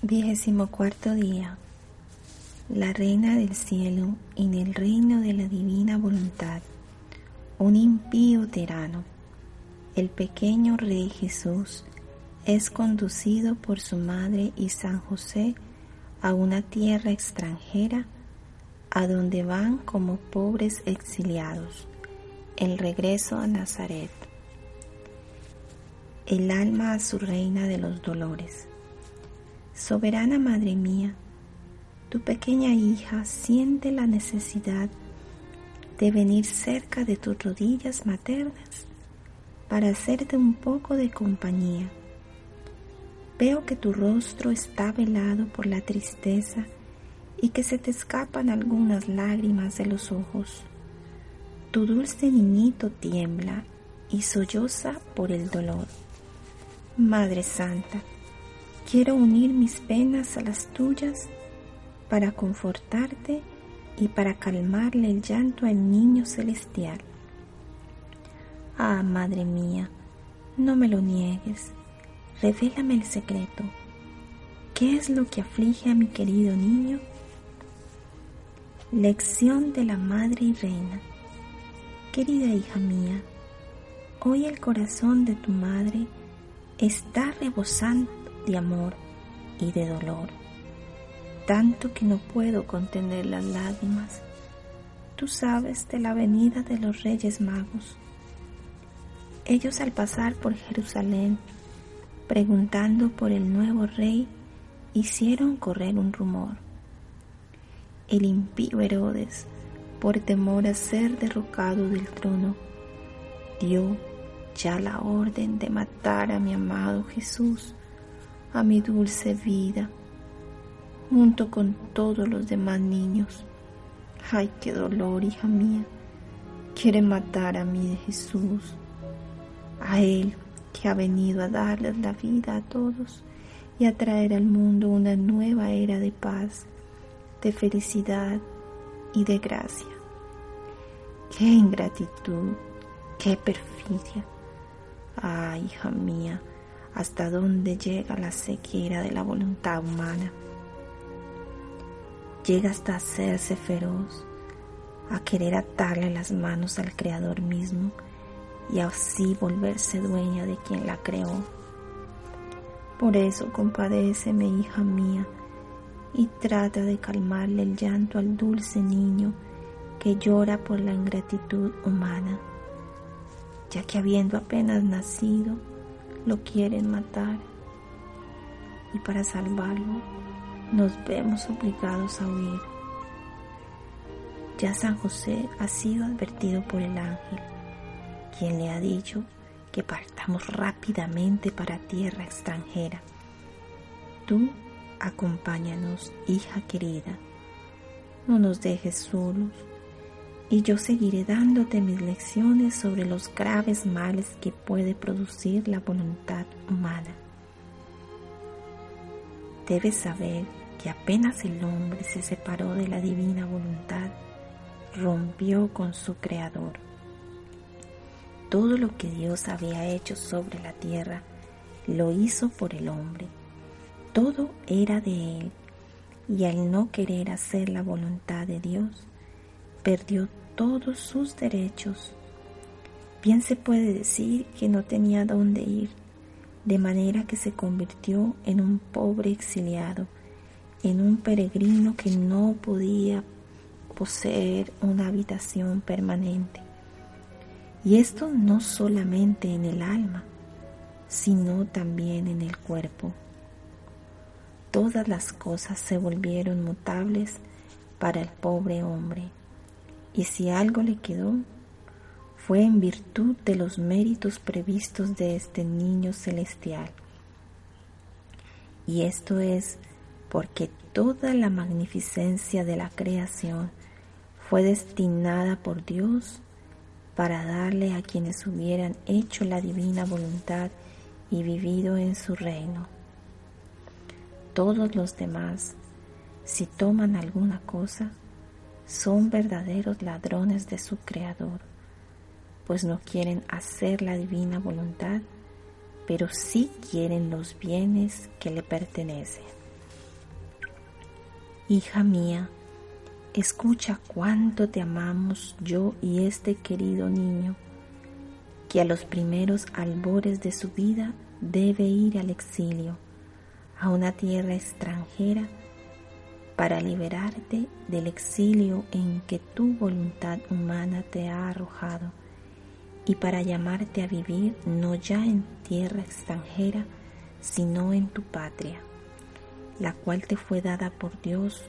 Vigésimo cuarto día. La Reina del Cielo en el reino de la divina voluntad. Un impío tirano. El pequeño Rey Jesús es conducido por su madre y San José a una tierra extranjera a donde van como pobres exiliados. El regreso a Nazaret. El alma a su reina de los dolores. Soberana Madre mía, tu pequeña hija siente la necesidad de venir cerca de tus rodillas maternas para hacerte un poco de compañía. Veo que tu rostro está velado por la tristeza y que se te escapan algunas lágrimas de los ojos. Tu dulce niñito tiembla y solloza por el dolor. Madre Santa, Quiero unir mis penas a las tuyas para confortarte y para calmarle el llanto al niño celestial. Ah, Madre mía, no me lo niegues, revélame el secreto. ¿Qué es lo que aflige a mi querido niño? Lección de la Madre y Reina. Querida hija mía, hoy el corazón de tu madre está rebosando de amor y de dolor, tanto que no puedo contener las lágrimas. Tú sabes de la venida de los Reyes Magos. Ellos al pasar por Jerusalén, preguntando por el nuevo rey, hicieron correr un rumor. El impío Herodes, por temor a ser derrocado del trono, dio ya la orden de matar a mi amado Jesús a mi dulce vida, junto con todos los demás niños. Ay, qué dolor, hija mía. Quiere matar a mi Jesús, a Él que ha venido a darles la vida a todos y a traer al mundo una nueva era de paz, de felicidad y de gracia. Qué ingratitud, qué perfidia. Ay, hija mía, hasta dónde llega la sequera de la voluntad humana. Llega hasta hacerse feroz, a querer atarle las manos al Creador mismo y así volverse dueña de quien la creó. Por eso compadéceme, hija mía, y trata de calmarle el llanto al dulce niño que llora por la ingratitud humana, ya que habiendo apenas nacido, lo quieren matar y para salvarlo nos vemos obligados a huir. Ya San José ha sido advertido por el ángel, quien le ha dicho que partamos rápidamente para tierra extranjera. Tú acompáñanos, hija querida, no nos dejes solos y yo seguiré dándote mis lecciones sobre los graves males que puede producir la voluntad humana. Debes saber que apenas el hombre se separó de la divina voluntad, rompió con su Creador. Todo lo que Dios había hecho sobre la tierra, lo hizo por el hombre. Todo era de Él, y al no querer hacer la voluntad de Dios, perdió todos sus derechos. Bien se puede decir que no tenía dónde ir, de manera que se convirtió en un pobre exiliado, en un peregrino que no podía poseer una habitación permanente. Y esto no solamente en el alma, sino también en el cuerpo. Todas las cosas se volvieron mutables para el pobre hombre y si algo le quedó, fue en virtud de los méritos previstos de este niño celestial. Y esto es porque toda la magnificencia de la creación fue destinada por Dios para darle a quienes hubieran hecho la divina voluntad y vivido en su reino. Todos los demás, si toman alguna cosa, son verdaderos ladrones de su Creador, pues no quieren hacer la divina voluntad, pero sí quieren los bienes que le pertenecen. Hija mía, escucha cuánto te amamos yo y este querido niño, que a los primeros albores de su vida debe ir al exilio, a una tierra extranjera, para liberarte del exilio en que tu voluntad humana te ha arrojado y para llamarte a vivir no ya en tierra extranjera, sino en tu patria la cual te fue dada por Dios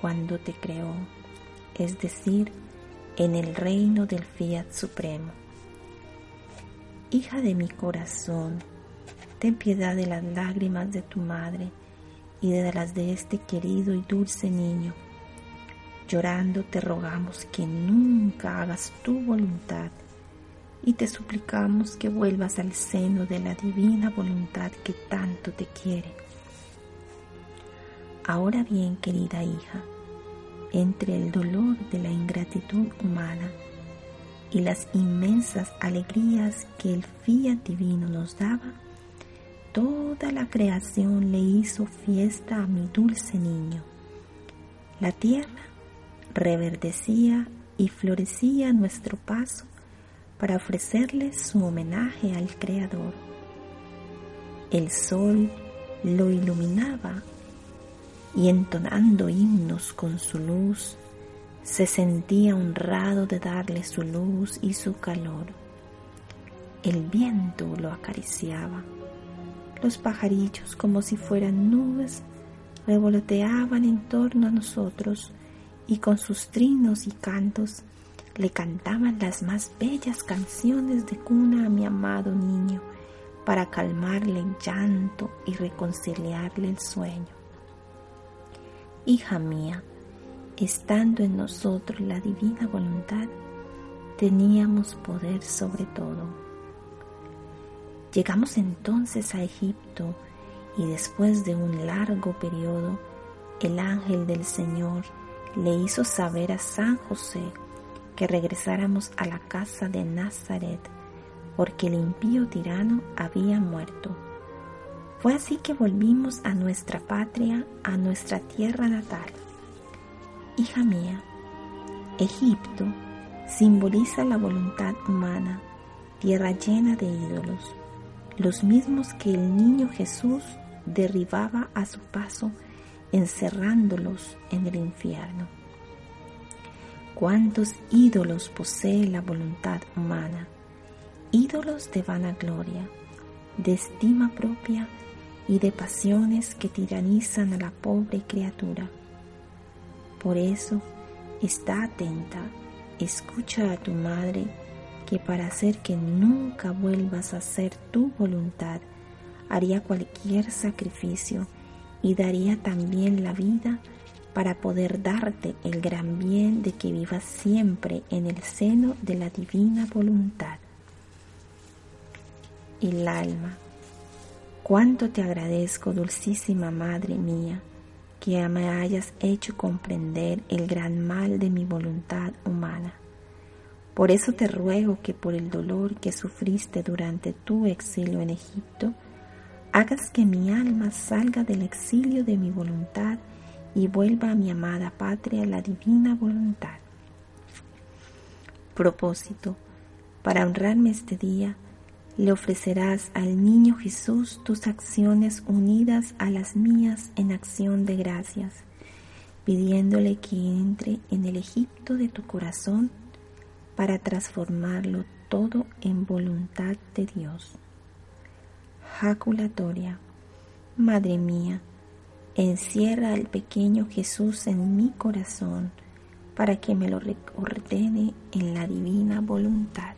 cuando te creó, es decir, en el reino del fiat supremo. Hija de mi corazón, ten piedad de las lágrimas de tu madre y de las de este querido y dulce niño. Llorando te rogamos que nunca hagas tu voluntad y te suplicamos que vuelvas al seno de la divina voluntad que tanto te quiere Ahora bien, querida hija, entre el dolor de la ingratitud humana y las inmensas alegrías que el fiat divino nos daba, toda la creación le hizo fiesta a mi dulce niño. La tierra reverdecía y florecía a nuestro paso para ofrecerle su homenaje al Creador. El sol lo iluminaba y entonando himnos con su luz, se sentía honrado de darle su luz y su calor. El viento lo acariciaba. Los pajarillos, como si fueran nubes, revoloteaban en torno a nosotros y con sus trinos y cantos le cantaban las más bellas canciones de cuna a mi amado niño para calmarle el llanto y reconciliarle el sueño. Hija mía, estando en nosotros la divina voluntad, teníamos poder sobre todo. Llegamos entonces a Egipto y después de un largo periodo, el ángel del Señor le hizo saber a San José que regresáramos a la casa de Nazaret, porque el impío tirano había muerto fue así que volvimos a nuestra patria, a nuestra tierra natal. Hija mía, Egipto simboliza la voluntad humana, tierra llena de ídolos, los mismos que el niño Jesús derribaba a su paso, encerrándolos en el infierno. ¿Cuántos ídolos posee la voluntad humana? Ídolos de vanagloria, de estima propia y de pasiones que tiranizan a la pobre criatura. Por eso, está atenta, escucha a tu madre, que para hacer que nunca vuelvas a hacer tu voluntad, haría cualquier sacrificio y daría también la vida para poder darte el gran bien de que vivas siempre en el seno de la divina voluntad. El alma Cuánto te agradezco, dulcísima Madre mía, que me hayas hecho comprender el gran mal de mi voluntad humana. Por eso te ruego que por el dolor que sufriste durante tu exilio en Egipto, hagas que mi alma salga del exilio de mi voluntad y vuelva a mi amada patria la divina voluntad. Propósito, para honrarme este día, le ofrecerás al niño Jesús tus acciones unidas a las mías en acción de gracias, pidiéndole que entre en el Egipto de tu corazón para transformarlo todo en voluntad de Dios. Jaculatoria, Madre mía, encierra al pequeño Jesús en mi corazón para que me lo ordene en la divina voluntad.